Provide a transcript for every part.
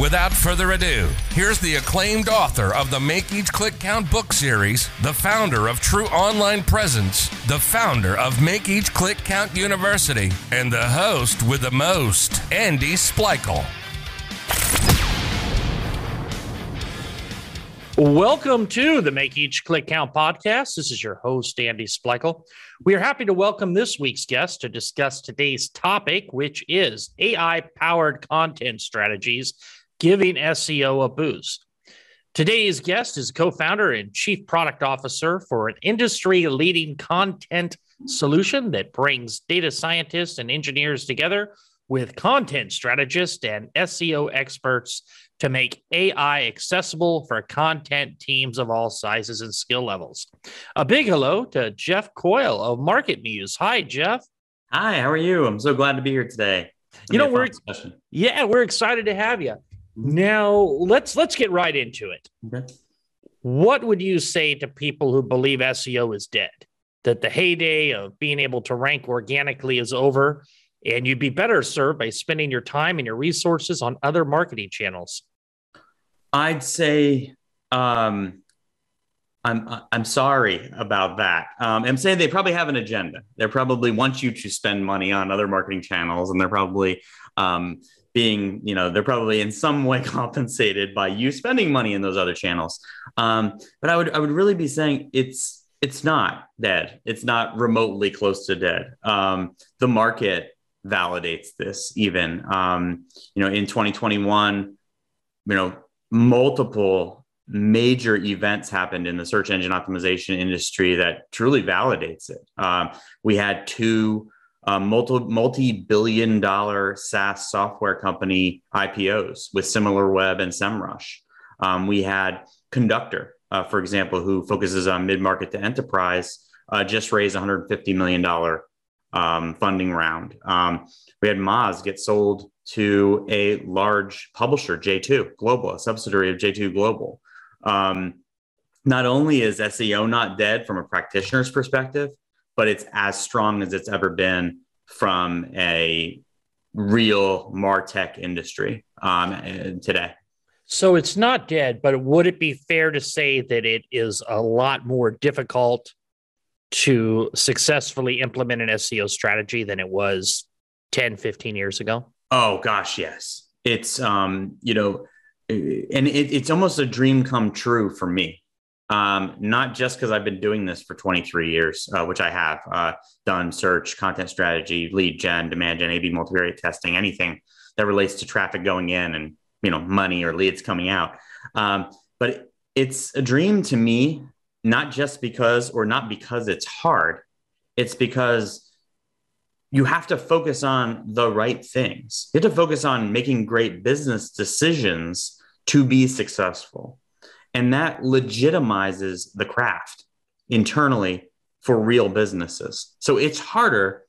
Without further ado, here's the acclaimed author of the Make Each Click Count book series, the founder of True Online Presence, the founder of Make Each Click Count University, and the host with the most, Andy Splichal. Welcome to the Make Each Click Count podcast. This is your host, Andy Splichal. We are happy to welcome this week's guest to discuss today's topic, which is AI powered content strategies giving SEO a boost. Today's guest is co founder and chief product officer for an industry leading content solution that brings data scientists and engineers together with content strategists and SEO experts to make AI accessible for content teams of all sizes and skill levels. A big hello to Jeff Coyle of Market Muse. Hi, Jeff. Hi, how are you? I'm so glad to be here today. You know, we're yeah, we're excited to have you. Now let's let's get right into it. Okay. What would you say to people who believe SEO is dead? That the heyday of being able to rank organically is over, and you'd be better served by spending your time and your resources on other marketing channels? I'd say um, I'm I'm sorry about that. Um, I'm saying they probably have an agenda. They probably want you to spend money on other marketing channels, and they're probably um, being, you know, they're probably in some way compensated by you spending money in those other channels. Um, but I would I would really be saying it's it's not dead. It's not remotely close to dead. Um, the market validates this. Even um, you know, in 2021, you know, multiple major events happened in the search engine optimization industry that truly validates it. Um, we had two um, multi multi billion dollar SaaS software company IPOs with SimilarWeb and SEMrush. Um, we had Conductor, uh, for example, who focuses on mid market to enterprise, uh, just raised 150 million dollar um, funding round. Um, we had Moz get sold to a large publisher, J2 Global, a subsidiary of J2 Global. Um, not only is SEO not dead from a practitioner's perspective, but it's as strong as it's ever been from a real martech industry um, today. So it's not dead but would it be fair to say that it is a lot more difficult to successfully implement an seo strategy than it was 10 15 years ago? Oh gosh yes. It's um you know and it, it's almost a dream come true for me um, not just because I've been doing this for 23 years, uh, which I have uh, done search, content strategy, lead gen, demand gen, A/B multivariate testing, anything that relates to traffic going in and you know money or leads coming out. Um, but it's a dream to me, not just because or not because it's hard. It's because you have to focus on the right things. You have to focus on making great business decisions to be successful. And that legitimizes the craft internally for real businesses. So it's harder,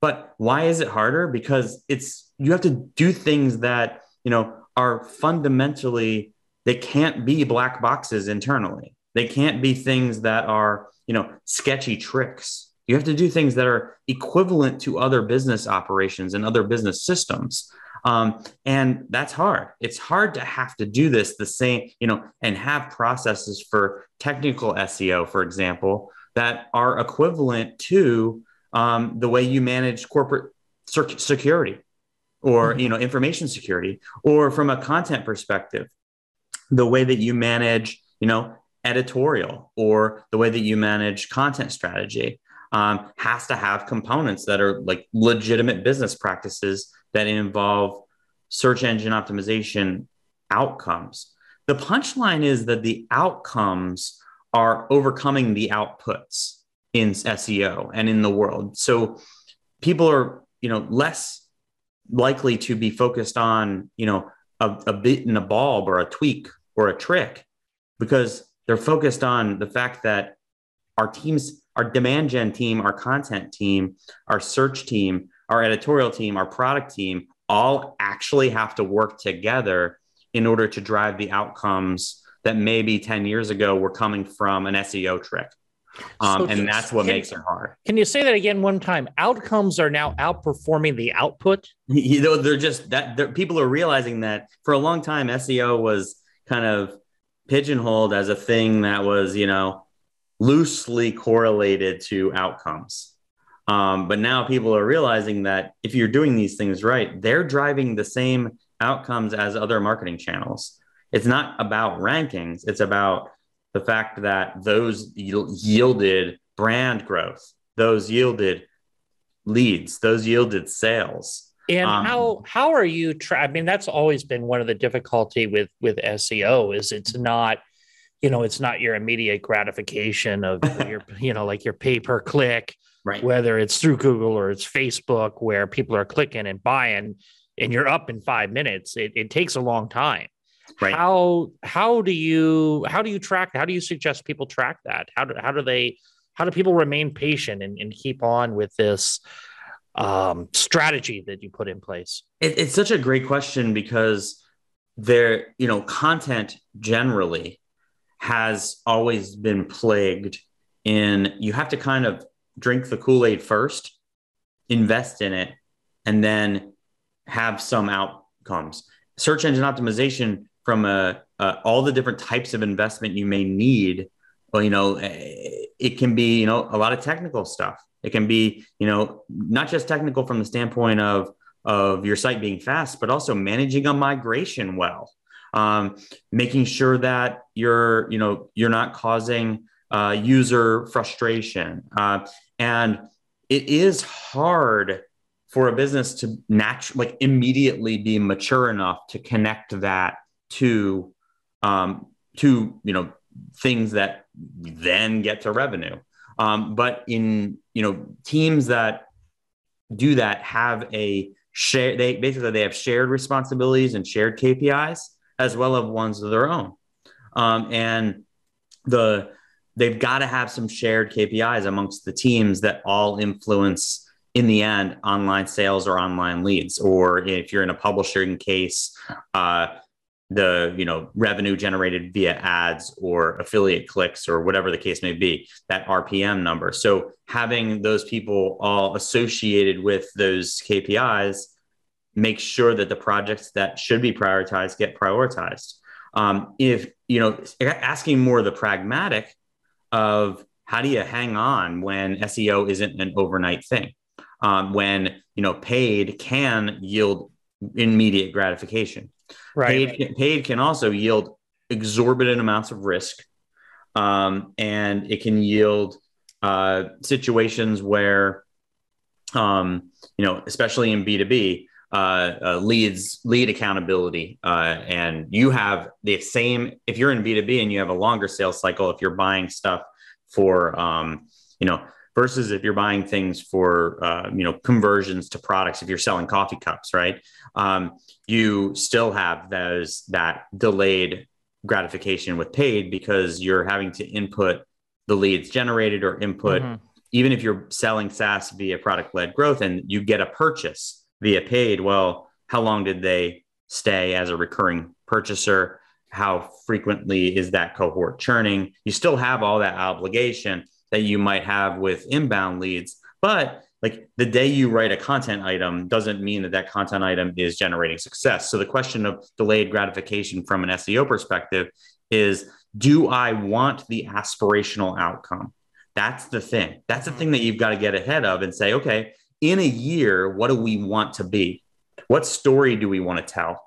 but why is it harder? Because it's you have to do things that, you know, are fundamentally they can't be black boxes internally. They can't be things that are, you know, sketchy tricks. You have to do things that are equivalent to other business operations and other business systems. Um, and that's hard. It's hard to have to do this the same, you know, and have processes for technical SEO, for example, that are equivalent to um, the way you manage corporate security or mm-hmm. you know information security or from a content perspective the way that you manage you know editorial or the way that you manage content strategy um, has to have components that are like legitimate business practices that involve search engine optimization outcomes. The punchline is that the outcomes are overcoming the outputs in SEO and in the world. So people are, you know, less likely to be focused on, you know, a, a bit in a bulb or a tweak or a trick because they're focused on the fact that our teams, our demand gen team, our content team, our search team, our editorial team, our product team all actually have to work together in order to drive the outcomes that maybe 10 years ago were coming from an SEO trick. Um, so and that's what can, makes it hard. Can you say that again one time? Outcomes are now outperforming the output. You know, they're just that people are realizing that for a long time, SEO was kind of pigeonholed as a thing that was, you know, loosely correlated to outcomes. Um, but now people are realizing that if you're doing these things right, they're driving the same outcomes as other marketing channels. It's not about rankings, it's about the fact that those yielded brand growth, those yielded leads, those yielded sales. And um, how how are you? Tra- I mean, that's always been one of the difficulty with with SEO is it's not, you know, it's not your immediate gratification of your, you know, like your pay per click, right? Whether it's through Google or it's Facebook, where people are clicking and buying, and you're up in five minutes. It, it takes a long time. Right. How how do you how do you track? How do you suggest people track that? How do how do they how do people remain patient and, and keep on with this um, strategy that you put in place? It, it's such a great question because there, you know, content generally has always been plagued in you have to kind of drink the Kool Aid first, invest in it, and then have some outcomes. Search engine optimization from a, a, all the different types of investment you may need. Well, you know, eh, it can be you know a lot of technical stuff. It can be you know not just technical from the standpoint of of your site being fast, but also managing a migration well, um, making sure that you're you know you're not causing uh, user frustration, uh, and it is hard for a business to naturally like immediately be mature enough to connect that to um, to you know things that then get to revenue. Um, but in you know teams that do that have a share they basically they have shared responsibilities and shared KPIs as well as ones of their own. Um, and the they've got to have some shared KPIs amongst the teams that all influence in the end online sales or online leads. Or if you're in a publishing case uh, the you know revenue generated via ads or affiliate clicks or whatever the case may be that rpm number. So having those people all associated with those kpis make sure that the projects that should be prioritized get prioritized. Um, if you know asking more of the pragmatic of how do you hang on when seo isn't an overnight thing um, when you know paid can yield immediate gratification Right. Paid, paid can also yield exorbitant amounts of risk, um, and it can yield uh, situations where, um, you know, especially in B two B, uh, uh, leads lead accountability, uh, and you have the same. If you're in B two B and you have a longer sales cycle, if you're buying stuff for, um, you know, versus if you're buying things for uh, you know conversions to products if you're selling coffee cups right um, you still have those that delayed gratification with paid because you're having to input the leads generated or input mm-hmm. even if you're selling SaaS via product led growth and you get a purchase via paid well how long did they stay as a recurring purchaser how frequently is that cohort churning you still have all that obligation that you might have with inbound leads. But like the day you write a content item doesn't mean that that content item is generating success. So the question of delayed gratification from an SEO perspective is do I want the aspirational outcome? That's the thing. That's the mm-hmm. thing that you've got to get ahead of and say, okay, in a year, what do we want to be? What story do we want to tell?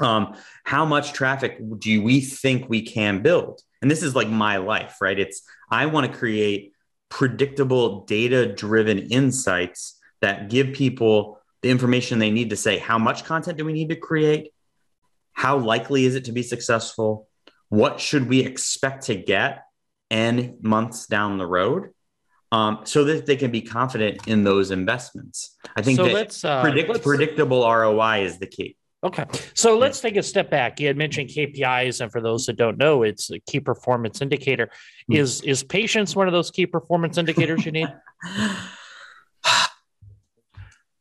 Um, how much traffic do we think we can build? And this is like my life, right? It's I want to create predictable, data driven insights that give people the information they need to say how much content do we need to create? How likely is it to be successful? What should we expect to get N months down the road? Um, so that they can be confident in those investments. I think so that let's, uh, predict, let's, predictable ROI is the key. Okay. So let's take a step back. You had mentioned KPIs, and for those that don't know, it's a key performance indicator. Hmm. Is is patience one of those key performance indicators you need?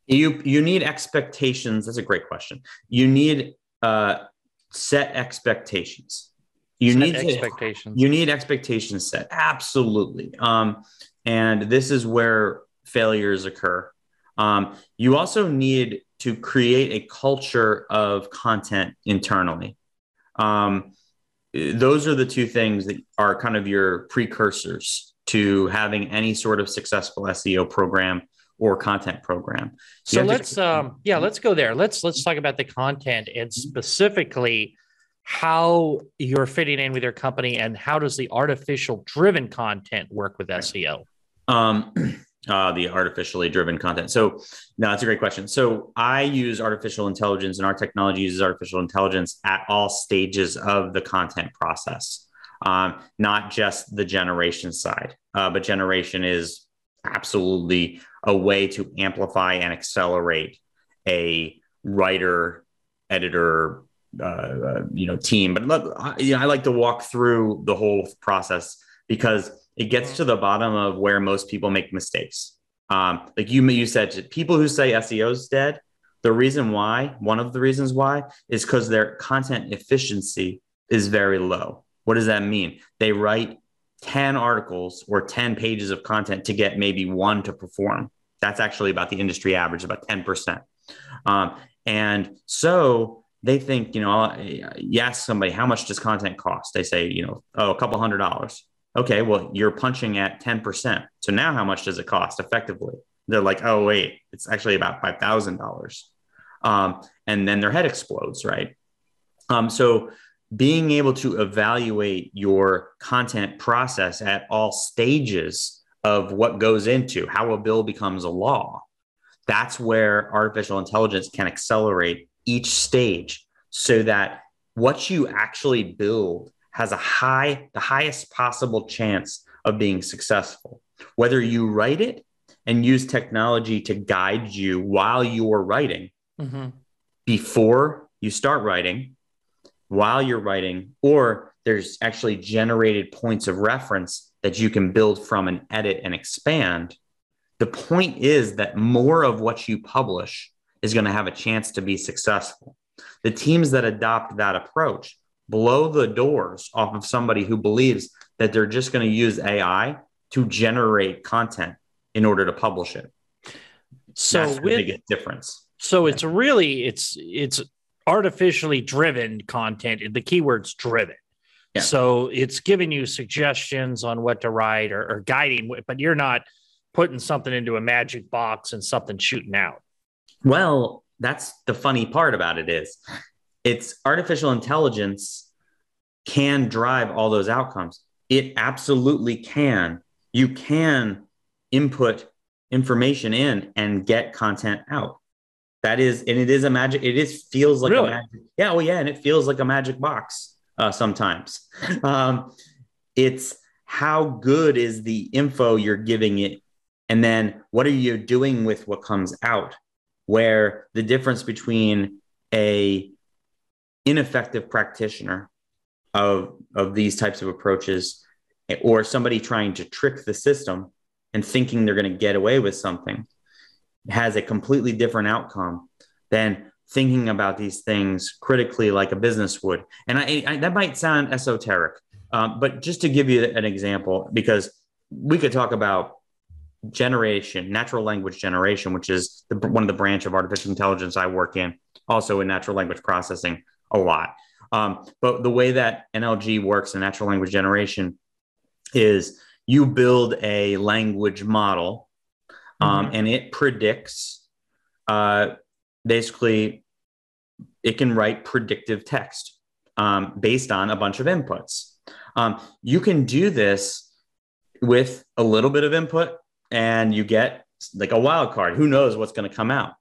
you you need expectations. That's a great question. You need uh, set expectations. You Set need to- expectations. you need expectations set absolutely um, and this is where failures occur um, you also need to create a culture of content internally. Um, those are the two things that are kind of your precursors to having any sort of successful seo program or content program. So let's um yeah let's go there. Let's let's talk about the content and specifically how you're fitting in with your company and how does the artificial driven content work with seo Um, uh, the artificially driven content. So, no, that's a great question. So, I use artificial intelligence, and our technology uses artificial intelligence at all stages of the content process, um, not just the generation side. Uh, but generation is absolutely a way to amplify and accelerate a writer, editor, uh, uh, you know, team. But look, I, you know, I like to walk through the whole process because it gets to the bottom of where most people make mistakes. Um, like you, you said, people who say SEO is dead. The reason why, one of the reasons why, is because their content efficiency is very low. What does that mean? They write 10 articles or 10 pages of content to get maybe one to perform. That's actually about the industry average, about 10%. Um, and so they think, you know, you ask somebody, how much does content cost? They say, you know, oh, a couple hundred dollars. Okay, well, you're punching at 10%. So now how much does it cost effectively? They're like, oh, wait, it's actually about $5,000. Um, and then their head explodes, right? Um, so being able to evaluate your content process at all stages of what goes into how a bill becomes a law, that's where artificial intelligence can accelerate each stage so that what you actually build has a high, the highest possible chance of being successful. Whether you write it and use technology to guide you while you're writing, Mhm. before you start writing, while you're writing, or there's actually generated points of reference that you can build from and edit and expand. The point is that more of what you publish is going to have a chance to be successful. The teams that adopt that approach blow the doors off of somebody who believes that they're just going to use AI to generate content in order to publish it. so That's the biggest difference. So it's really it's it's artificially driven content. The keyword's driven. Yeah. So it's giving you suggestions on what to write or, or guiding, but you're not putting something into a magic box and something shooting out. Well, that's the funny part about it is it's artificial intelligence can drive all those outcomes. It absolutely can. You can input information in and get content out. That is, and it is a magic. It is feels like Really? a magic. Yeah, oh yeah, and it feels like a magic box uh, sometimes. Um, it's how good is the info you're giving it, and then what are you doing with what comes out? Where the difference between a ineffective practitioner of of these types of approaches or somebody trying to trick the system and thinking they're going to get away with something has a completely different outcome than thinking about these things critically like a business would. And I, I that might sound esoteric um, but just to give you an example because we could talk about generation natural language generation which is the, one of the branch of artificial intelligence i work in also in natural language processing a lot. Um, but the way that nlg works in natural language generation is you build a language model um, and it predicts uh, basically it can write predictive text um, based on a bunch of inputs. Um, you can do this with a little bit of input and you get like a wild card. Who knows what's going to come out?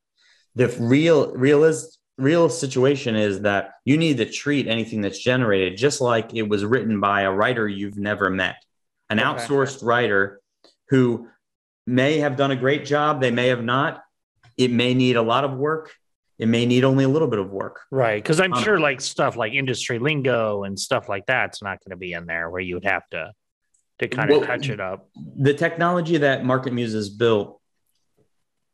The real realist real situation is that you need to treat anything that's generated just like it was written by a writer you've never met an Okay. outsourced writer who may have done a great job they may have not it may need a lot of work it may need only a little bit of work. Right. Because I'm Um, sure like stuff like industry lingo and stuff like that's not going to be in there where you would have to to kind of Well, touch it up. The technology that Market Muse has built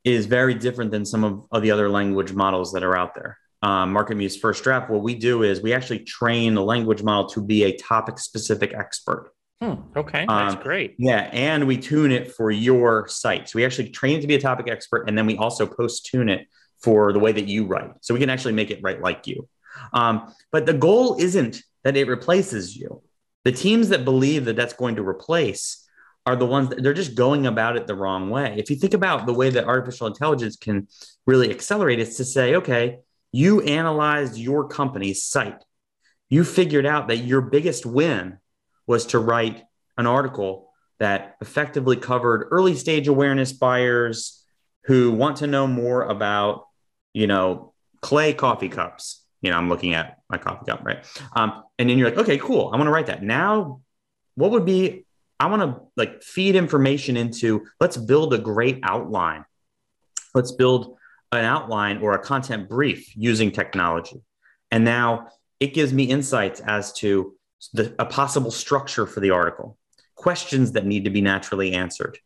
is very different than some of, of the other language models that are out there. Um, Market Muse First Draft, what we do is we actually train the language model to be a topic specific expert. Hmm, okay. That's Um, great. Yeah, and we tune it for your site. So we actually train it to be a topic expert, and then we also post tune it for the way that you write. So we can actually make it write like you. Um, but the goal isn't that it replaces you. The teams that believe that that's going to replace are the ones that they're just going about it the wrong way. If you think about the way that artificial intelligence can really accelerate, it's to say, okay, you analyzed your company's site. You figured out that your biggest win was to write an article that effectively covered early stage awareness buyers who want to know more about, you know, clay coffee cups. You know, I'm looking at my coffee cup, right? Um, and then you're like, okay, cool. I want to write that. Now, what would be, I want to like feed information into, let's build a great outline. Let's build an outline or a content brief using technology. And now it gives me insights as to the, a possible structure for the article, questions that need to be naturally answered,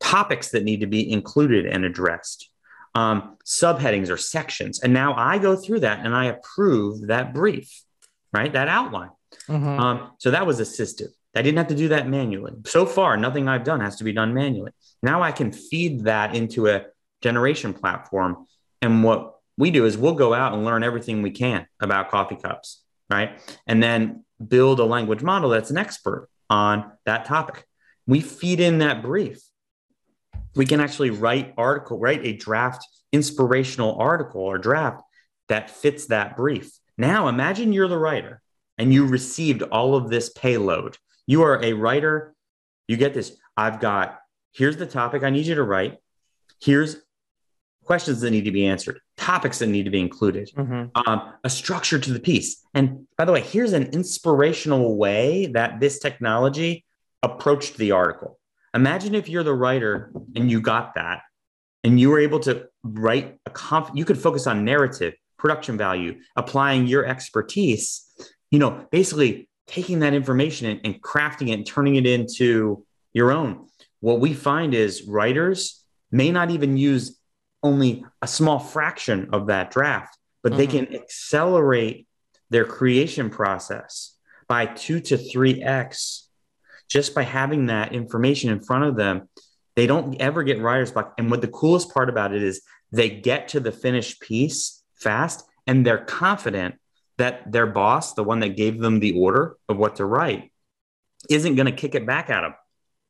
topics that need to be included and addressed, um, subheadings or sections. And now I go through that and I approve that brief, right? That outline. Mhm. Um, so that was assistive. I didn't have to do that manually. So far, nothing I've done has to be done manually. Now I can feed that into a generation platform. And what we do is we'll go out and learn everything we can about coffee cups, right? And then build a language model that's an expert on that topic. We feed in that brief. We can actually write article, write a draft inspirational article or draft that fits that brief. Now imagine you're the writer and you received all of this payload. You are a writer. You get this. I've got, here's the topic I need you to write. Here's questions that need to be answered, topics that need to be included, Mhm. um, a structure to the piece. And by the way, here's an inspirational way that this technology approached the article. Imagine if you're the writer and you got that and you were able to write a conf- you could focus on narrative, production value, applying your expertise, you know, basically taking that information and, and crafting it and turning it into your own. What we find is writers may not even use only a small fraction of that draft, but they Mhm. can accelerate their creation process by two to three X just by having that information in front of them. They don't ever get writer's block. And what the coolest part about it is they get to the finished piece fast and they're confident that their boss, the one that gave them the order of what to write, isn't going to kick it back at them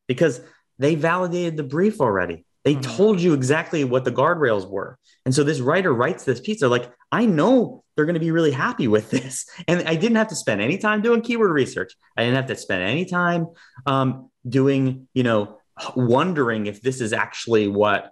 because they validated the brief already. They Mhm. told you exactly what the guardrails were. And so this writer writes this piece. They're like, I know they're going to be really happy with this. And I didn't have to spend any time doing keyword research. I didn't have to spend any time um, doing, you know, wondering if this is actually what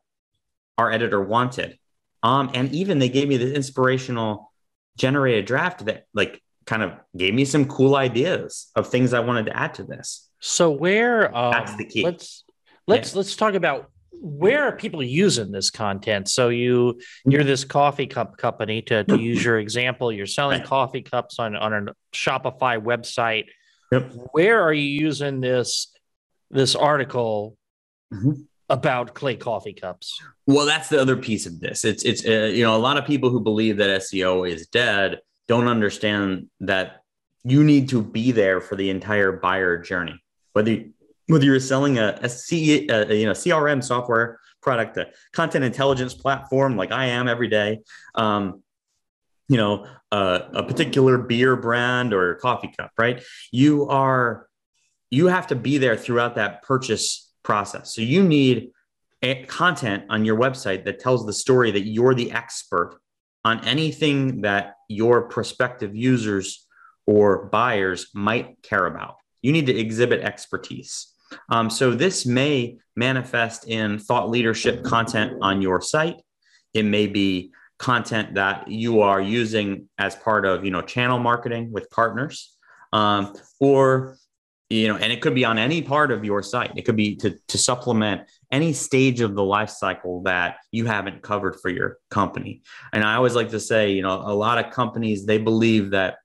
our editor wanted. Um, and even they gave me this inspirational generated draft that like kind of gave me some cool ideas of things I wanted to add to this. So where um, That's the key. Let's let's let's talk about where are people using this content. So you you're this coffee cup company to, to use your example. You're selling Right. coffee cups on on a Shopify website. Yep. Where are you using this this article Mhm. About clay coffee cups? Well, that's the other piece of this. It's it's uh, you know a lot of people who believe that SEO is dead don't understand that you need to be there for the entire buyer journey. Whether you, whether you're selling a, you know CRM software product, a content intelligence platform like I am every day, um, you know uh, a particular beer brand or coffee cup, right? You are you have to be there throughout that purchase process. So you need content on your website that tells the story that you're the expert on anything that your prospective users or buyers might care about. You need to exhibit expertise. Um, so this may manifest in thought leadership content on your site. It may be content that you are using as part of you know channel marketing with partners, um, or you know, and it could be on any part of your site. It could be to to supplement any stage of the life cycle that you haven't covered for your company. And I always like to say, you know, a lot of companies they believe that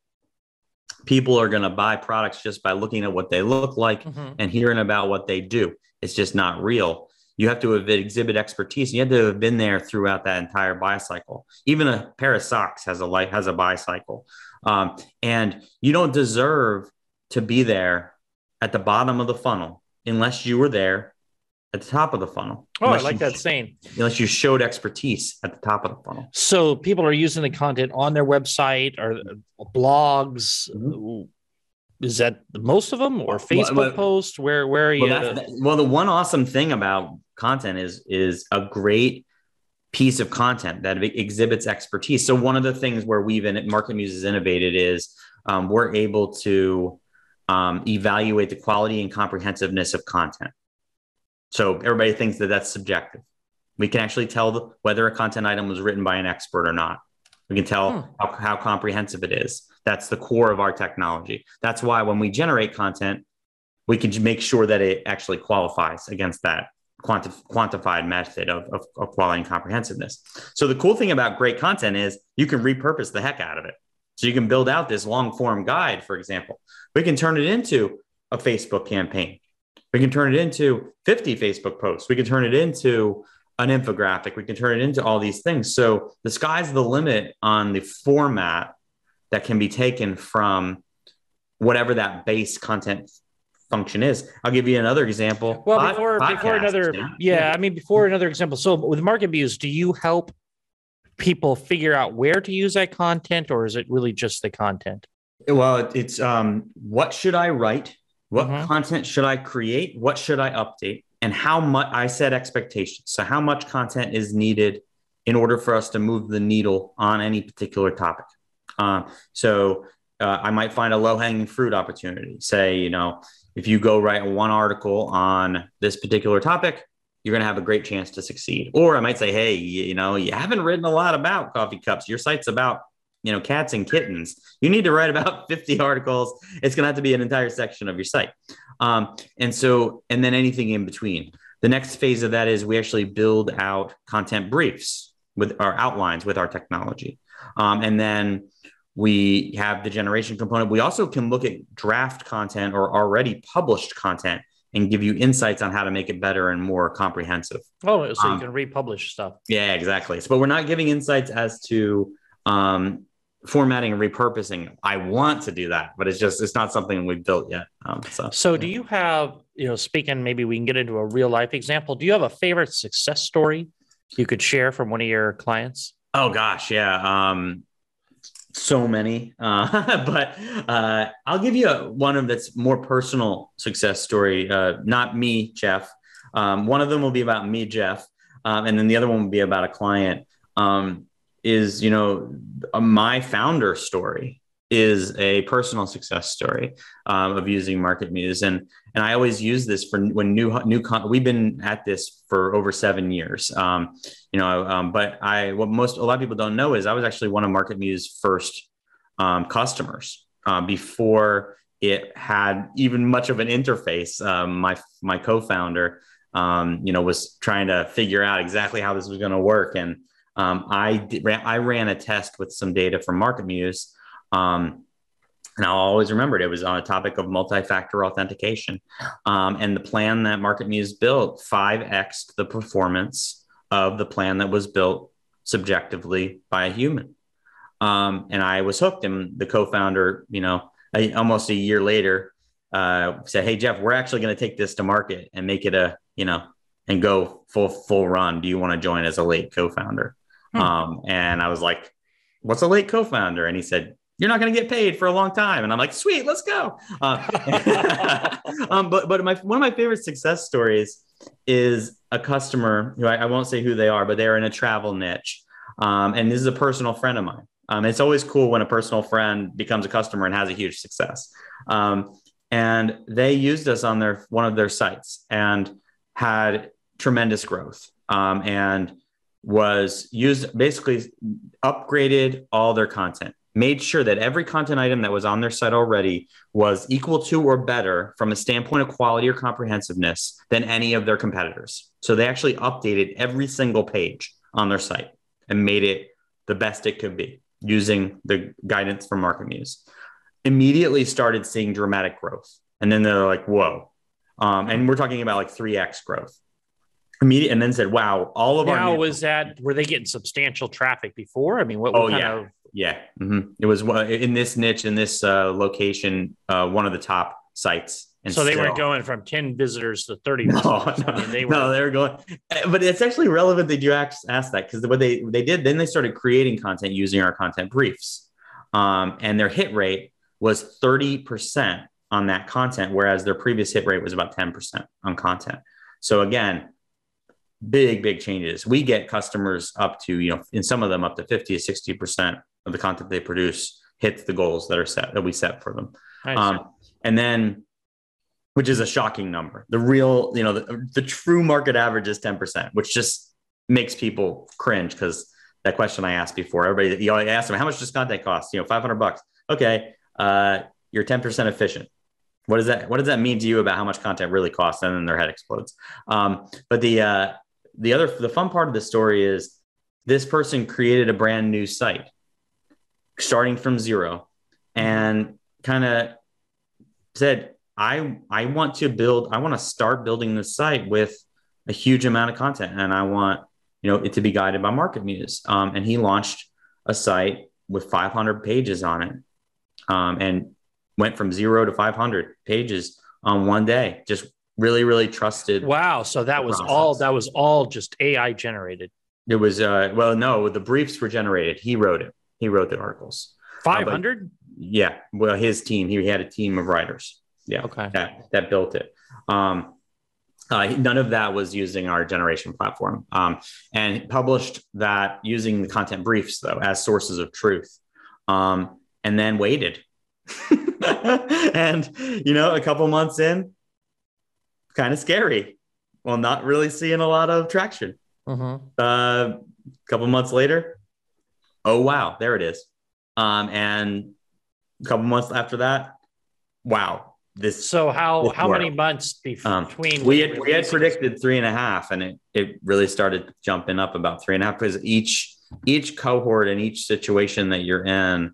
people are going to buy products just by looking at what they look like mm-hmm. and hearing about what they do. It's just not real. You have to exhibit expertise. You have to have been there throughout that entire buy cycle. Even a pair of socks has a life has a buy cycle, um, and you don't deserve to be there at the bottom of the funnel unless you were there at the top of the funnel. Oh, I like that saying. Unless you showed expertise at the top of the funnel. So people are using the content on their website or blogs. Mm-hmm. Is that most of them or Facebook well, posts? Where where are you? Well, well, the one awesome thing about content is is a great piece of content that exhibits expertise. So one of the things where we've in Market Muse has innovated is um, we're able to um, evaluate the quality and comprehensiveness of content. So everybody thinks that that's subjective. We can actually tell whether a content item was written by an expert or not. We can tell hmm. how, how comprehensive it is. That's the core of our technology. That's why when we generate content, we can make sure that it actually qualifies against that quantif- quantified method of, of, of, quality and comprehensiveness. So the cool thing about great content is you can repurpose the heck out of it. So you can build out this long form guide, for example. We can turn it into a Facebook campaign. We can turn it into 50 Facebook posts. We can turn it into an infographic. We can turn it into all these things. So the sky's the limit on the format that can be taken from whatever that base content function is. I'll give you another example. Well, before before another, yeah. yeah, I mean before another example. So with Market Muse, do you help people figure out where to use that content, or is it really just the content? Well, it's um, what should I write what mm-hmm. content should I create? What should I update? And how much I set expectations. So, how much content is needed in order for us to move the needle on any particular topic? Uh, so, uh, I might find a low hanging fruit opportunity. Say, you know, if you go write one article on this particular topic, you're going to have a great chance to succeed. Or I might say, hey, you know, you haven't written a lot about coffee cups. Your site's about you know cats and kittens. You need to write about 50 articles. It's going to have to be an entire section of your site. Um, and so and then anything in between. The next phase of that is we actually build out content briefs with our outlines with our technology. Um, and then we have the generation component. We also can look at draft content or already published content and give you insights on how to make it better and more comprehensive. Oh so um, you can republish stuff. Yeah exactly. So, but we're not giving insights as to um, formatting and repurposing. I want to do that but it's just it's not something we've built yet. Um, so so do you have you know speaking maybe we can get into a real life example. Do you have a favorite success story you could share from one of your clients? Oh gosh yeah. Um so many uh, but uh, i'll give you a, one of that's more personal success story uh, not me jeff. Um, one of them will be about me jeff um, and then the other one will be about a client um, is you know my founder story is a personal success story um, of using market muse and and i always use this for when new new con- we've been at this for over seven years. Um, you know um, but i what most a lot of people don't know is i was actually one of market Muse's first um, customers uh, before it had even much of an interface. Um, my my co-founder you know was trying to figure out exactly how this was going to work. And I did, I ran a test with some data from Market Muse, um, and I'll always remember it. It was on a topic of multi-factor authentication, um, and the plan that Market Muse built five x the performance of the plan that was built subjectively by a human. Um, and I was hooked. And the co-founder, you know, I, almost a year later, uh, said, "Hey Jeff, we're actually going to take this to market and make it a, you know, and go full full run. Do you want to join as a late co-founder?" Hmm. Um, and I was like, what's a late co-founder? And he said, you're not going to get paid for a long time. And I'm like, sweet, let's go. Uh, um, but but my one of my favorite success stories is a customer who I, I, won't say who they are, but they're in a travel niche. Um, and this is a personal friend of mine. Um, it's always cool when a personal friend becomes a customer and has a huge success. Um, and they used us on their one of their sites and had tremendous growth. Um, and was used basically upgraded all their content made sure that every content item that was on their site already was equal to or better from a standpoint of quality or comprehensiveness than any of their competitors. So they actually updated every single page on their site and made it the best it could be using the guidance from MarketMuse. Immediately started seeing dramatic growth. And then they're like, whoa. Um, and we're talking about like 3x growth. Immediate, and then said, wow, all of now, our. Now, was that, were they getting substantial traffic before? I mean, what, what oh, yeah. Of... Yeah. Mm-hmm. It was in this niche, in this uh, location, uh, one of the top sites and so they still, weren't going from 10 visitors to 30 no, visitors. No, I mean, they were, no, they were going, eh, but it's actually relevant that you ask, ask that because what they, they did, then they started creating content using our content briefs. Um, and their hit rate was 30% on that content, whereas their previous hit rate was about 10% on content. So again, big, big changes. We get customers up to, you know, in some of them up to 50 to 60% of the content they produce hits the goals that are set that we set for them. Um, and then which is a shocking number. The real, you know, the, the true market average is 10%, which just makes people cringe because that question I asked before, everybody, you know, I asked them, how much does content cost? You know, 500 bucks. Okay. Uh, you're 10% efficient. What does that, what does that mean to you about how much content really costs? And then their head explodes. Um, but the, uh, the other, the fun part of the story is this person created a brand new site starting from zero and kind of said, I I want to build, I want to start building this site with a huge amount of content, and I want you know it to be guided by MarketMuse. Um, and he launched a site with 500 pages on it, um, and went from zero to 500 pages on one day. Just really, really trusted. Wow! So that was process. all. That was all just AI generated. It was uh, well, no, the briefs were generated. He wrote it. He wrote the articles. 500. Uh, yeah. Well, his team. He had a team of writers yeah okay that, that built it um, uh, none of that was using our generation platform um, and published that using the content briefs though as sources of truth um, and then waited and you know a couple months in kind of scary well not really seeing a lot of traction mm-hmm. uh, a couple months later oh wow there it is um, and a couple months after that wow this. So how how many months um, between? We had we had predicted three and a half, and it it really started jumping up about three and a half because each each cohort and each situation that you're in,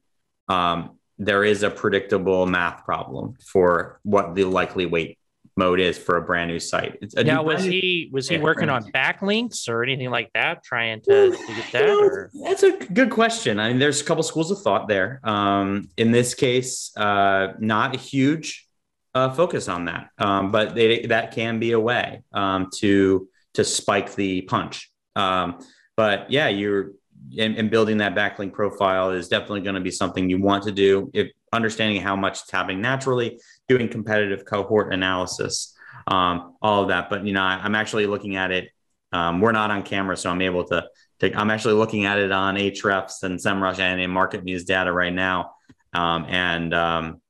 um, there is a predictable math problem for what the likely wait mode is for a brand new site. It's a now, was he was he yeah, working on backlinks or anything like that, trying to, to get that? You know, that's a good question. I mean, there's a couple schools of thought there. Um, in this case, uh, not a huge uh, focus on that. Um, but they, that can be a way um, to to spike the punch. Um, but yeah, you're and, building that backlink profile is definitely going to be something you want to do. If understanding how much it's happening naturally, doing competitive cohort analysis, um, all of that. But you know, I, am actually looking at it. Um, we're not on camera, so I'm able to. Take, I'm actually looking at it on Ahrefs and SEMrush and in MarketMuse data right now. Um, and um,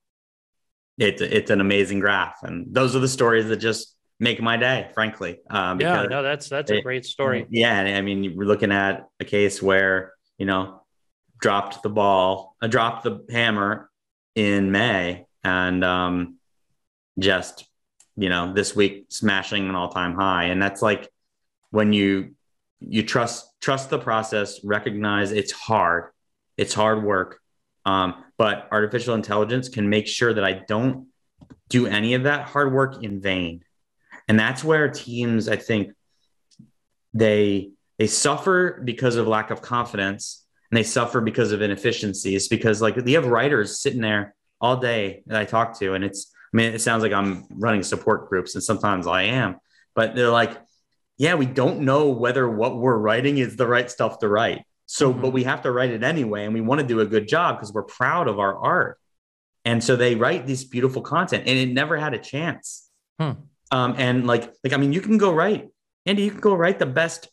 it's it's an amazing graph, and those are the stories that just make my day, frankly. Um, yeah, no, that's that's it, a great story. Yeah, I mean, we're looking at a case where you know dropped the ball, uh, dropped the hammer in May, and um, just you know this week smashing an all time high, and that's like when you you trust trust the process, recognize it's hard, it's hard work, um, but artificial intelligence can make sure that I don't do any of that hard work in vain. And that's where teams, I think, they they suffer because of lack of confidence and they suffer because of inefficiencies because like you have writers sitting there all day that I talk to and it's I mean it sounds like I'm running support groups and sometimes I am but they're like yeah we don't know whether what we're writing is the right stuff to write so, mm-hmm. but we have to write it anyway, and we want to do a good job because we're proud of our art. And so they write this beautiful content, and it never had a chance. Hmm. Um, and like, like I mean, you can go write, Andy. You can go write the best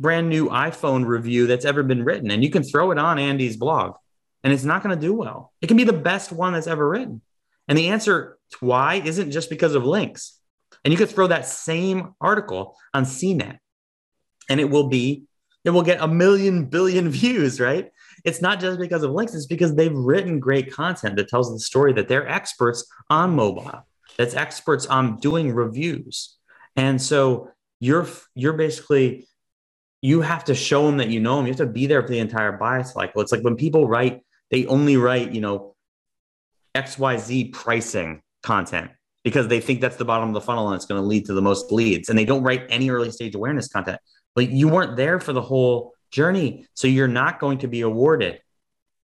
brand new iPhone review that's ever been written, and you can throw it on Andy's blog, and it's not going to do well. It can be the best one that's ever written, and the answer to why isn't just because of links. And you could throw that same article on CNET, and it will be it will get a million billion views, right? it's not just because of links, it's because they've written great content that tells the story that they're experts on mobile, that's experts on doing reviews. And so you're you're basically you have to show them that you know them. You have to be there for the entire buy cycle. It's like when people write, they only write, you know, XYZ pricing content because they think that's the bottom of the funnel and it's going to lead to the most leads. And they don't write any early stage awareness content. But you weren't there for the whole journey. So you're not going to be awarded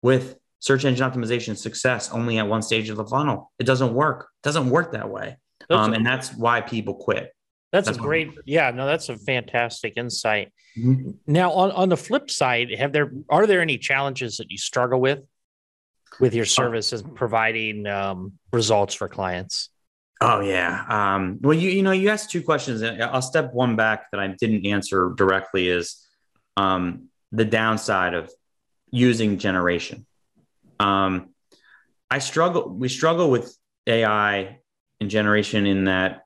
with search engine optimization success only at one stage of the funnel. It doesn't work. It doesn't work that way. Um, and that's why people quit. That's, that's a great, yeah, no, that's a fantastic insight. Mm-hmm. Now, on, on the flip side, have there are there any challenges that you struggle with with your services providing um, results for clients? Oh yeah. Um, well, you you know, you asked two questions. I'll step one back that I didn't answer directly is um, the downside of using generation. Um, I struggle. We struggle with AI and generation in that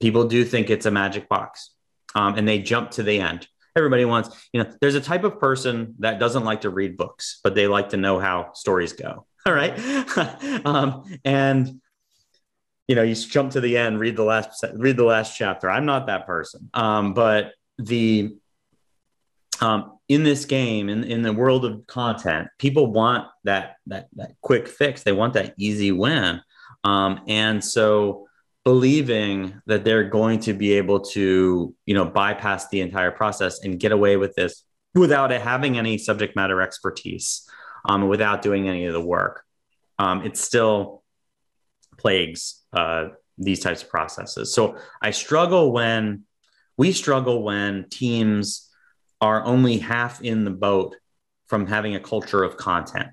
people do think it's a magic box, um, and they jump to the end. Everybody wants, you know, there's a type of person that doesn't like to read books, but they like to know how stories go. All right, um, and you know you jump to the end read the last read the last chapter. I'm not that person. Um, but the um, in this game in, in the world of content people want that that that quick fix. They want that easy win. Um, and so believing that they're going to be able to you know bypass the entire process and get away with this without it having any subject matter expertise um, without doing any of the work um, it's still plagues uh, these types of processes. So I struggle when we struggle when teams are only half in the boat from having a culture of content.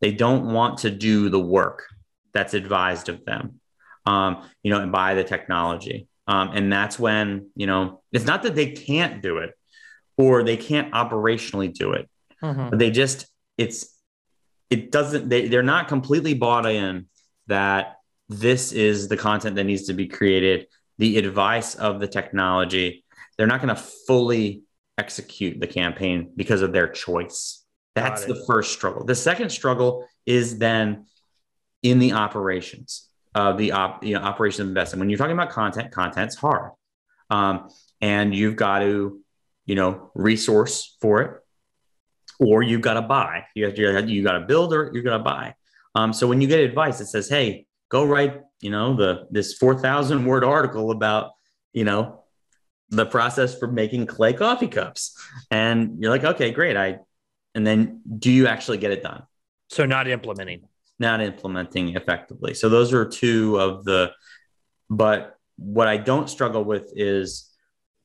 They don't want to do the work that's advised of them, um, you know, and buy the technology. Um, and that's when, you know, it's not that they can't do it or they can't operationally do it, mm-hmm. but they just, it's, it doesn't, they, they're not completely bought in that this is the content that needs to be created, the advice of the technology. They're not going to fully execute the campaign because of their choice. That's the first struggle. The second struggle is then in the operations of the op, you know, operation of investment. When you're talking about content, content's hard, um, and you've got to, you know, resource for it, or you've got to buy. You have to, you got to build or you got to buy. Um, so when you get advice, it says, "Hey, go write, you know, the this 4,000 word article about, you know, the process for making clay coffee cups. And you're like, okay, great. I, and then do you actually get it done? So not implementing. Not implementing effectively. So those are two of the, but what I don't struggle with is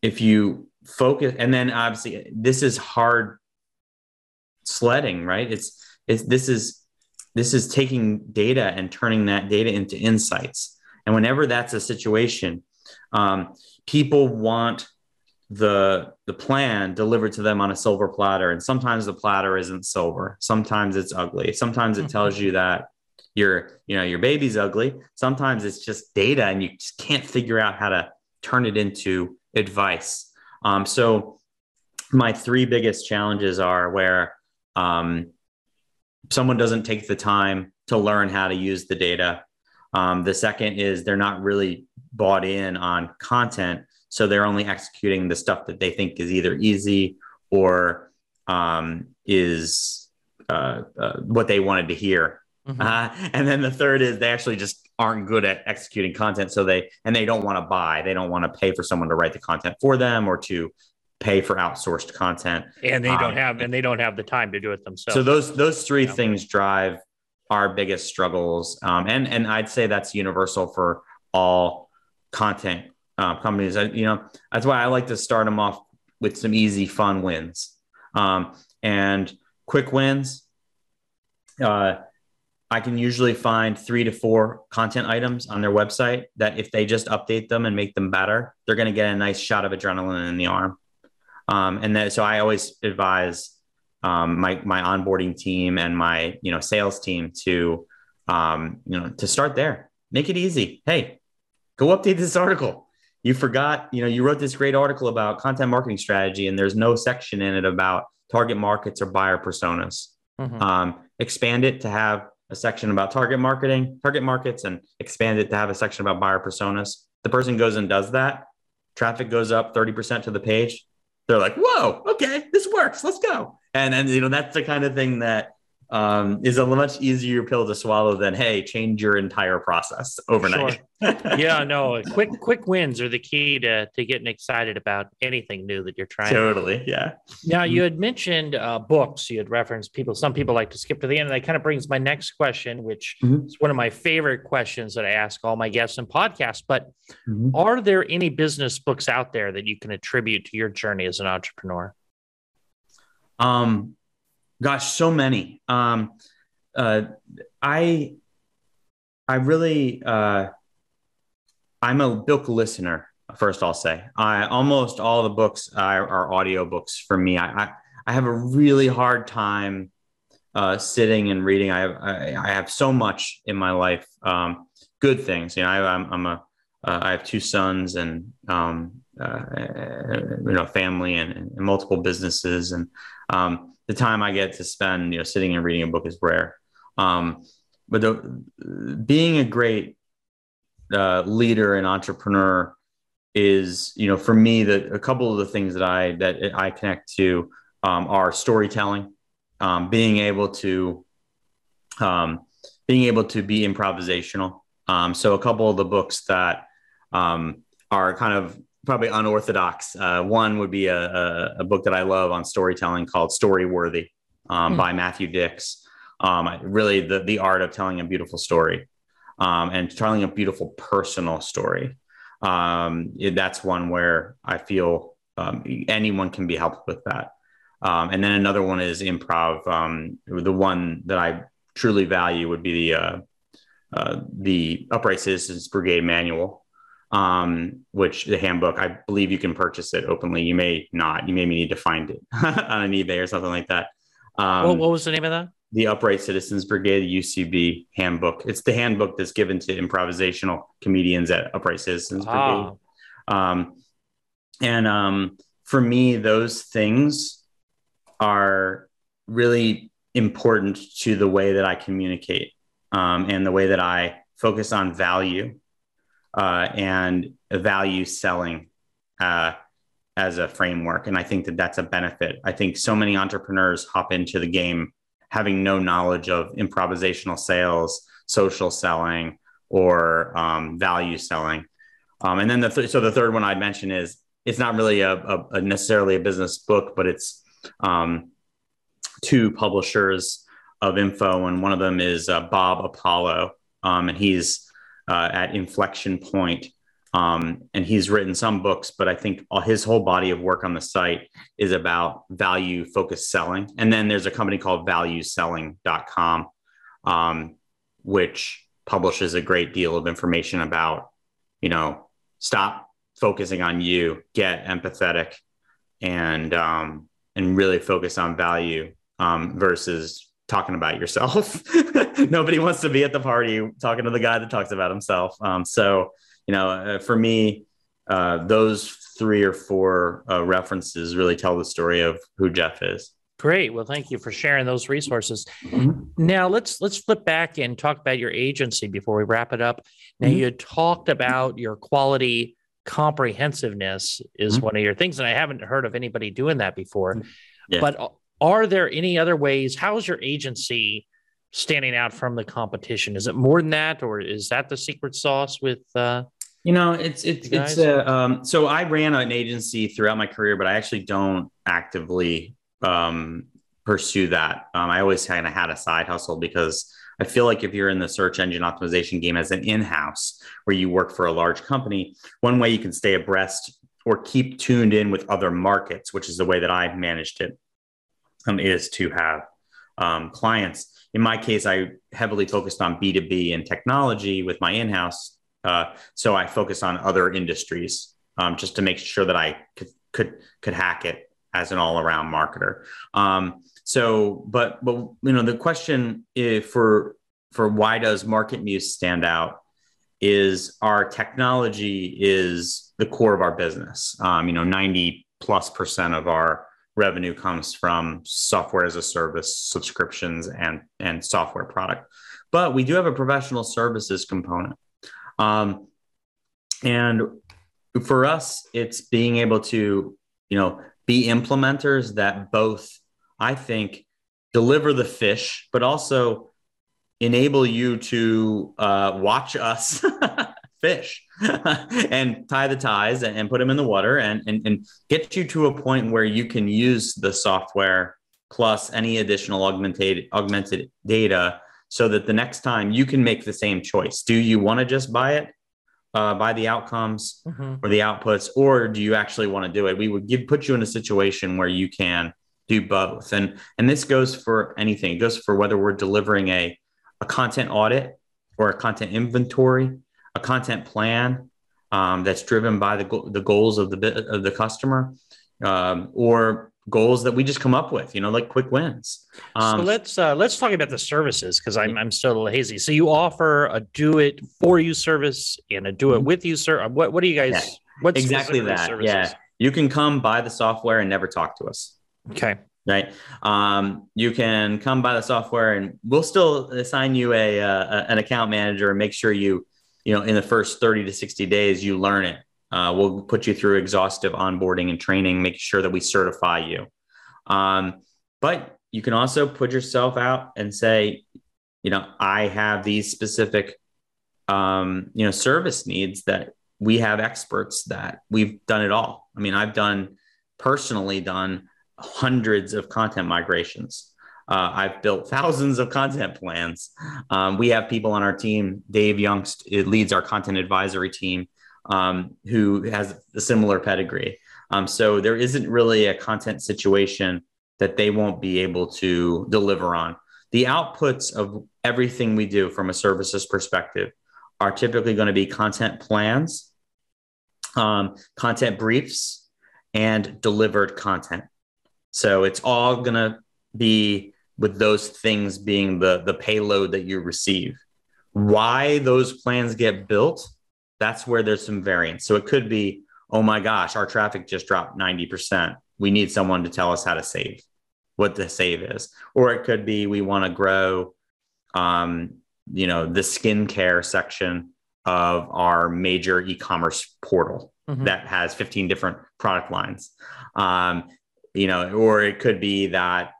if you focus, and then obviously this is hard sledding, right? It's, it's, this is this is taking data and turning that data into insights. And whenever that's a situation, um, people want the the plan delivered to them on a silver platter. And sometimes the platter isn't silver. Sometimes it's ugly. Sometimes it tells you that your you know your baby's ugly. Sometimes it's just data and you just can't figure out how to turn it into advice. Um, so my three biggest challenges are where um, someone doesn't take the time to learn how to use the data. Um, the second is they're not really bought in on content. So they're only executing the stuff that they think is either easy or um, is uh, uh, what they wanted to hear. Mm-hmm. Uh, and then the third is they actually just aren't good at executing content. So they, and they don't want to buy, they don't want to pay for someone to write the content for them or to pay for outsourced content and they don't um, have and they don't have the time to do it themselves so those those three yeah. things drive our biggest struggles um, and and i'd say that's universal for all content uh, companies I, you know that's why i like to start them off with some easy fun wins um, and quick wins uh, i can usually find three to four content items on their website that if they just update them and make them better they're going to get a nice shot of adrenaline in the arm um, and then, so I always advise um, my my onboarding team and my you know sales team to um, you know to start there. Make it easy. Hey, go update this article. You forgot, you know, you wrote this great article about content marketing strategy, and there's no section in it about target markets or buyer personas. mm-hmm. um, expand it to have a section about target marketing, target markets, and expand it to have a section about buyer personas. The person goes and does that. Traffic goes up 30% to the page. They're like, whoa, okay, this works. Let's go. And, and you know, that's the kind of thing that um, is a much easier pill to swallow than hey, change your entire process overnight. Sure. yeah, no, quick quick wins are the key to to getting excited about anything new that you're trying. Totally, yeah. Now you had mentioned uh, books. You had referenced people. Some people like to skip to the end, and that kind of brings my next question, which mm-hmm. is one of my favorite questions that I ask all my guests and podcasts. But mm-hmm. are there any business books out there that you can attribute to your journey as an entrepreneur? Um, Gosh, so many. Um, uh, I I really uh, I'm a book listener. First, I'll say I almost all the books are, are audio books for me. I, I, I have a really hard time uh, sitting and reading. I have I, I, have so much in my life, um, good things. You know, I, I'm, I'm a uh, I have two sons and um, uh, you know family and, and, multiple businesses and um, the time I get to spend, you know, sitting and reading a book is rare. Um, but the, being a great uh, leader and entrepreneur is, you know, for me, that a couple of the things that I that I connect to um, are storytelling, um, being able to um, being able to be improvisational. Um, so a couple of the books that um, are kind of probably unorthodox. Uh, one would be a, a, a, book that I love on storytelling called Storyworthy um, mm. by Matthew Dicks. Um, really, the the art of telling a beautiful story um, and telling a beautiful personal story. Um, it, that's one where I feel um, anyone can be helped with that. Um, and then another one is improv. the one that I truly value would be the uh, uh, the Upright Citizens Brigade Manual um, which the handbook, I believe you can purchase it openly. You may not. You may need to find it on an eBay or something like that. Um, well, what was the name of that? The Upright Citizens Brigade, UCB handbook. It's the handbook that's given to improvisational comedians at Upright Citizens ah. Brigade. Um, and um, for me, those things are really important to the way that I communicate um, and the way that I focus on value uh, and value selling uh, as a framework. And I think that that's a benefit. I think so many entrepreneurs hop into the game having no knowledge of improvisational sales, social selling, or um, value selling. Um, and then the th- so the third one I'd mention is it's not really a, a, a necessarily a business book, but it's um, two publishers of info, and one of them is uh, Bob Apollo, um, and he's uh, at Inflexion Point. Um, and he's written some books, but I think all his whole body of work on the site is about value focused selling. And then there's a company called valueselling.com, um, which publishes a great deal of information about, you know, stop focusing on you, get empathetic, and um, and really focus on value um, versus talking about yourself. Nobody wants to be at the party talking to the guy that talks about himself. Um, so, you know, uh, for me, uh, those three or four uh, references really tell the story of who Jeff is. Great. Well, thank you for sharing those resources. Mm-hmm. Now let's let's flip back and talk about your agency before we wrap it up. Now mm-hmm. you talked about your quality comprehensiveness is mm-hmm. one of your things, and I haven't heard of anybody doing that before. Yeah. But are there any other ways? How is your agency standing out from the competition? Is it more than that, or is that the secret sauce with? Uh, you know, it's it's it's uh, um, so I ran an agency throughout my career, but I actually don't actively um, pursue that. Um, I always kind of had a side hustle because I feel like if you're in the search engine optimization game as an in-house where you work for a large company, one way you can stay abreast or keep tuned in with other markets, which is the way that I managed it, um, is to have um, clients. In my case, I heavily focused on B2B and technology with my in house. Uh, so I focus on other industries um, just to make sure that I could, could, could hack it as an all around marketer. Um, so, but, but, you know, the question for, for why does Market Muse stand out is our technology is the core of our business. Um, you know, 90 plus percent of our revenue comes from software as a service subscriptions and and software product. But we do have a professional services component. Um, and for us it's being able to you know be implementers that both i think deliver the fish but also enable you to uh, watch us fish and tie the ties and, and, put them in the water and, and, and get you to a point where you can use the software plus any additional augmented augmented data so that the next time you can make the same choice. Do you want to just buy it uh, buy the outcomes mm-hmm. or the outputs or do you actually want to do it? We would give put you in a situation where you can do both. And and this goes for anything. It goes for whether we're delivering a a content audit or a content inventory a content plan um, that's driven by the, the goals of the of the customer um, or goals that we just come up with you know like quick wins. Um, so let's uh, let's talk about the services because I'm, I'm still a little hazy. So you offer a do it for you service and a do it mm-hmm. with you sir what, what do you guys yeah. what's exactly that. yeah. You can come buy the software and never talk to us. Okay. Right? Um, you can come buy the software and we'll still assign you a, uh, an account manager and make sure you you know in the first 30 to 60 days you learn it. Uh, we'll put you through exhaustive onboarding and training making sure that we certify you. Um, but you can also put yourself out and say you know i have these specific um, you know service needs that we have experts that we've done it all. I mean i've done personally done hundreds of content migrations uh, I've built thousands of content plans. Um, we have people on our team. Dave Youngst leads our content advisory team, um, who has a similar pedigree. Um, so there isn't really a content situation that they won't be able to deliver on. The outputs of everything we do from a services perspective are typically going to be content plans, um, content briefs, and delivered content. So it's all going to be with those things being the the payload that you receive. Why those plans get built, that's where there's some variance. So it could be, oh my gosh, our traffic just dropped 90%. We need someone to tell us how to save, what the save is. Or it could be we want to grow um, you know, the skincare section of our major e-commerce portal mm-hmm. that has 15 different product lines. Um, you know, or it could be that,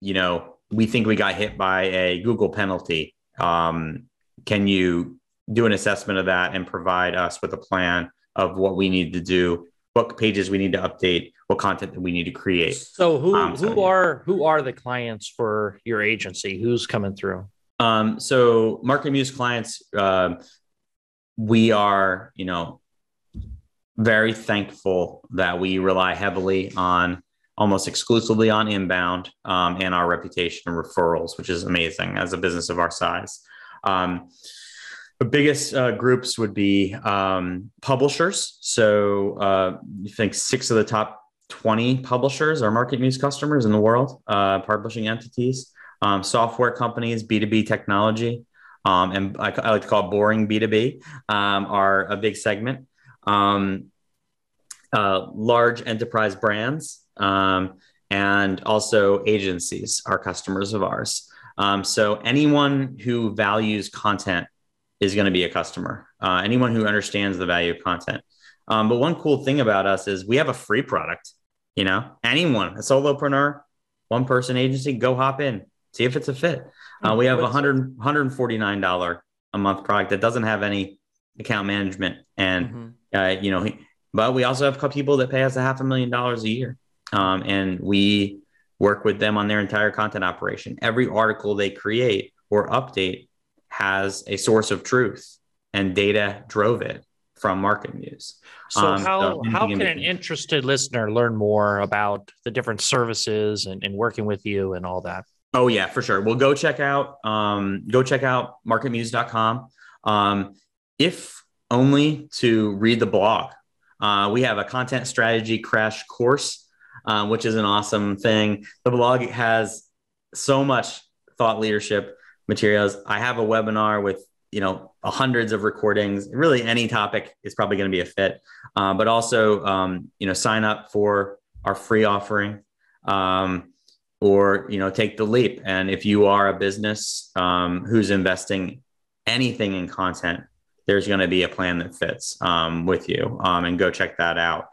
you know, we think we got hit by a Google penalty. Um, can you do an assessment of that and provide us with a plan of what we need to do, what pages we need to update, what content that we need to create? So who um, so, who yeah. are who are the clients for your agency? Who's coming through? Um, so Market Muse clients, uh, we are, you know, very thankful that we rely heavily on almost exclusively on inbound um, and our reputation and referrals, which is amazing as a business of our size. Um, the biggest uh, groups would be um, publishers. So uh, you think six of the top 20 publishers are Market Muse customers in the world, uh, publishing entities, um, software companies, B2B technology, um, and I, I, like to call boring B2B um, are a big segment. Uh, large enterprise brands, um, and also agencies are customers of ours. Um, so anyone who values content is going to be a customer. Uh, anyone who understands the value of content. Um, but one cool thing about us is we have a free product. You know, anyone, a solopreneur, one person agency, go hop in, see if it's a fit. Uh, we have a hundred $149 a month product that doesn't have any account management. And, mm-hmm. uh, you know, but we also have people that pay us a half a million dollars a year um, and we work with them on their entire content operation. Every article they create or update has a source of truth, and data drove it from Market Muse. So, um, how, so how can an interested listener learn more about the different services and, and, working with you and all that? Oh yeah, for sure. Well, go check out um, go check out marketmuse.com. Um, if only to read the blog. Uh, we have a content strategy crash course um, which is an awesome thing. The blog has so much thought leadership materials. I have a webinar with you know hundreds of recordings. Really, any topic is probably going to be a fit. Uh, but also, um, you know, sign up for our free offering. um, or you know take the leap. And if you are a business um, who's investing anything in content, there's going to be a plan that fits um, with you, um, and go check that out.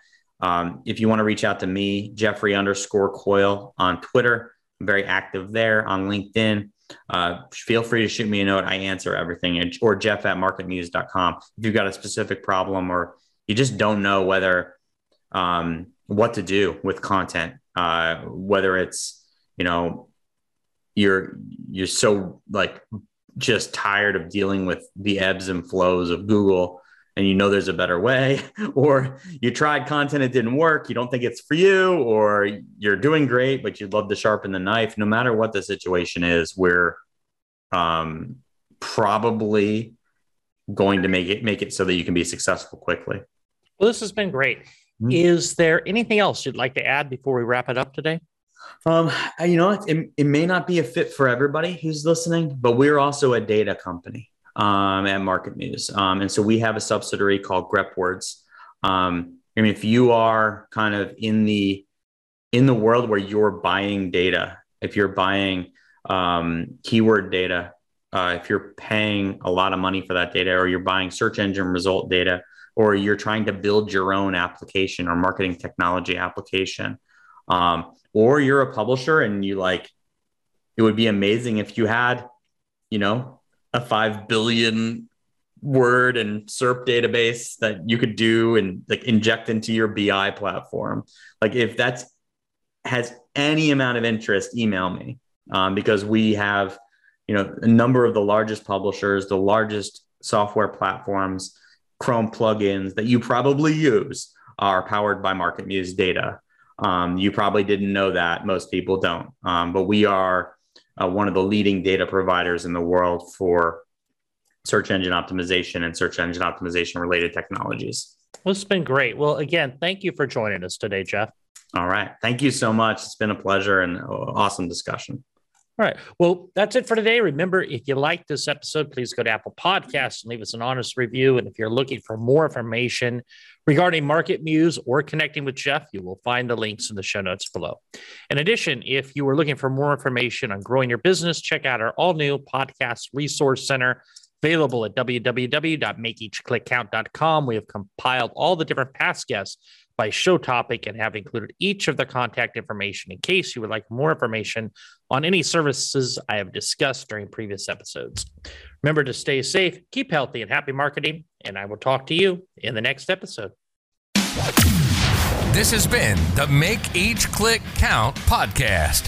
Um, if you want to reach out to me, Jeffrey underscore Coyle on Twitter, I'm very active there on LinkedIn. Uh, feel free to shoot me a note. I answer everything, or Jeff at marketmuse.com. If you've got a specific problem or you just don't know whether um, what to do with content, uh, whether it's you know you're you're so like just tired of dealing with the ebbs and flows of Google and you know there's a better way, or you tried content, it didn't work, you don't think it's for you, or you're doing great, but you'd love to sharpen the knife. No matter what the situation is, we're um, probably going to make it make it so that you can be successful quickly. Well, this has been great. Mm-hmm. Is there anything else you'd like to add before we wrap it up today? Um, you know, it, it may not be a fit for everybody who's listening, but we're also a data company um, at Market Muse. Um, and so we have a subsidiary called GrepWords. Um, I mean, if you are kind of in the in the world where you're buying data, if you're buying um, keyword data, uh, if you're paying a lot of money for that data, or you're buying search engine result data, or you're trying to build your own application or marketing technology application, um, or you're a publisher and you like, it would be amazing if you had, you know, a 5 billion word and SERP database that you could do and like inject into your BI platform. Like if that's has any amount of interest, email me um, because we have, you know, a number of the largest publishers, the largest software platforms, Chrome plugins that you probably use are powered by Market Muse data. Um, you probably didn't know that. Most people don't. Um, but we are uh, one of the leading data providers in the world for search engine optimization and search engine optimization related technologies. Well, it's been great. Well, again, thank you for joining us today, Jeff. All right. Thank you so much. It's been a pleasure and awesome discussion. All right. Well, that's it for today. Remember, if you like this episode, please go to Apple Podcasts and leave us an honest review. And if you're looking for more information regarding Market Muse or connecting with Jeff, you will find the links in the show notes below. In addition, if you are looking for more information on growing your business, check out our all new podcast resource center available at www.makeeachclickcount.com. We have compiled all the different past guests by show topic and have included each of the contact information in case you would like more information on any services I have discussed during previous episodes. Remember to stay safe, keep healthy, and happy marketing, and I will talk to you in the next episode. This has been the Make Each Click Count podcast.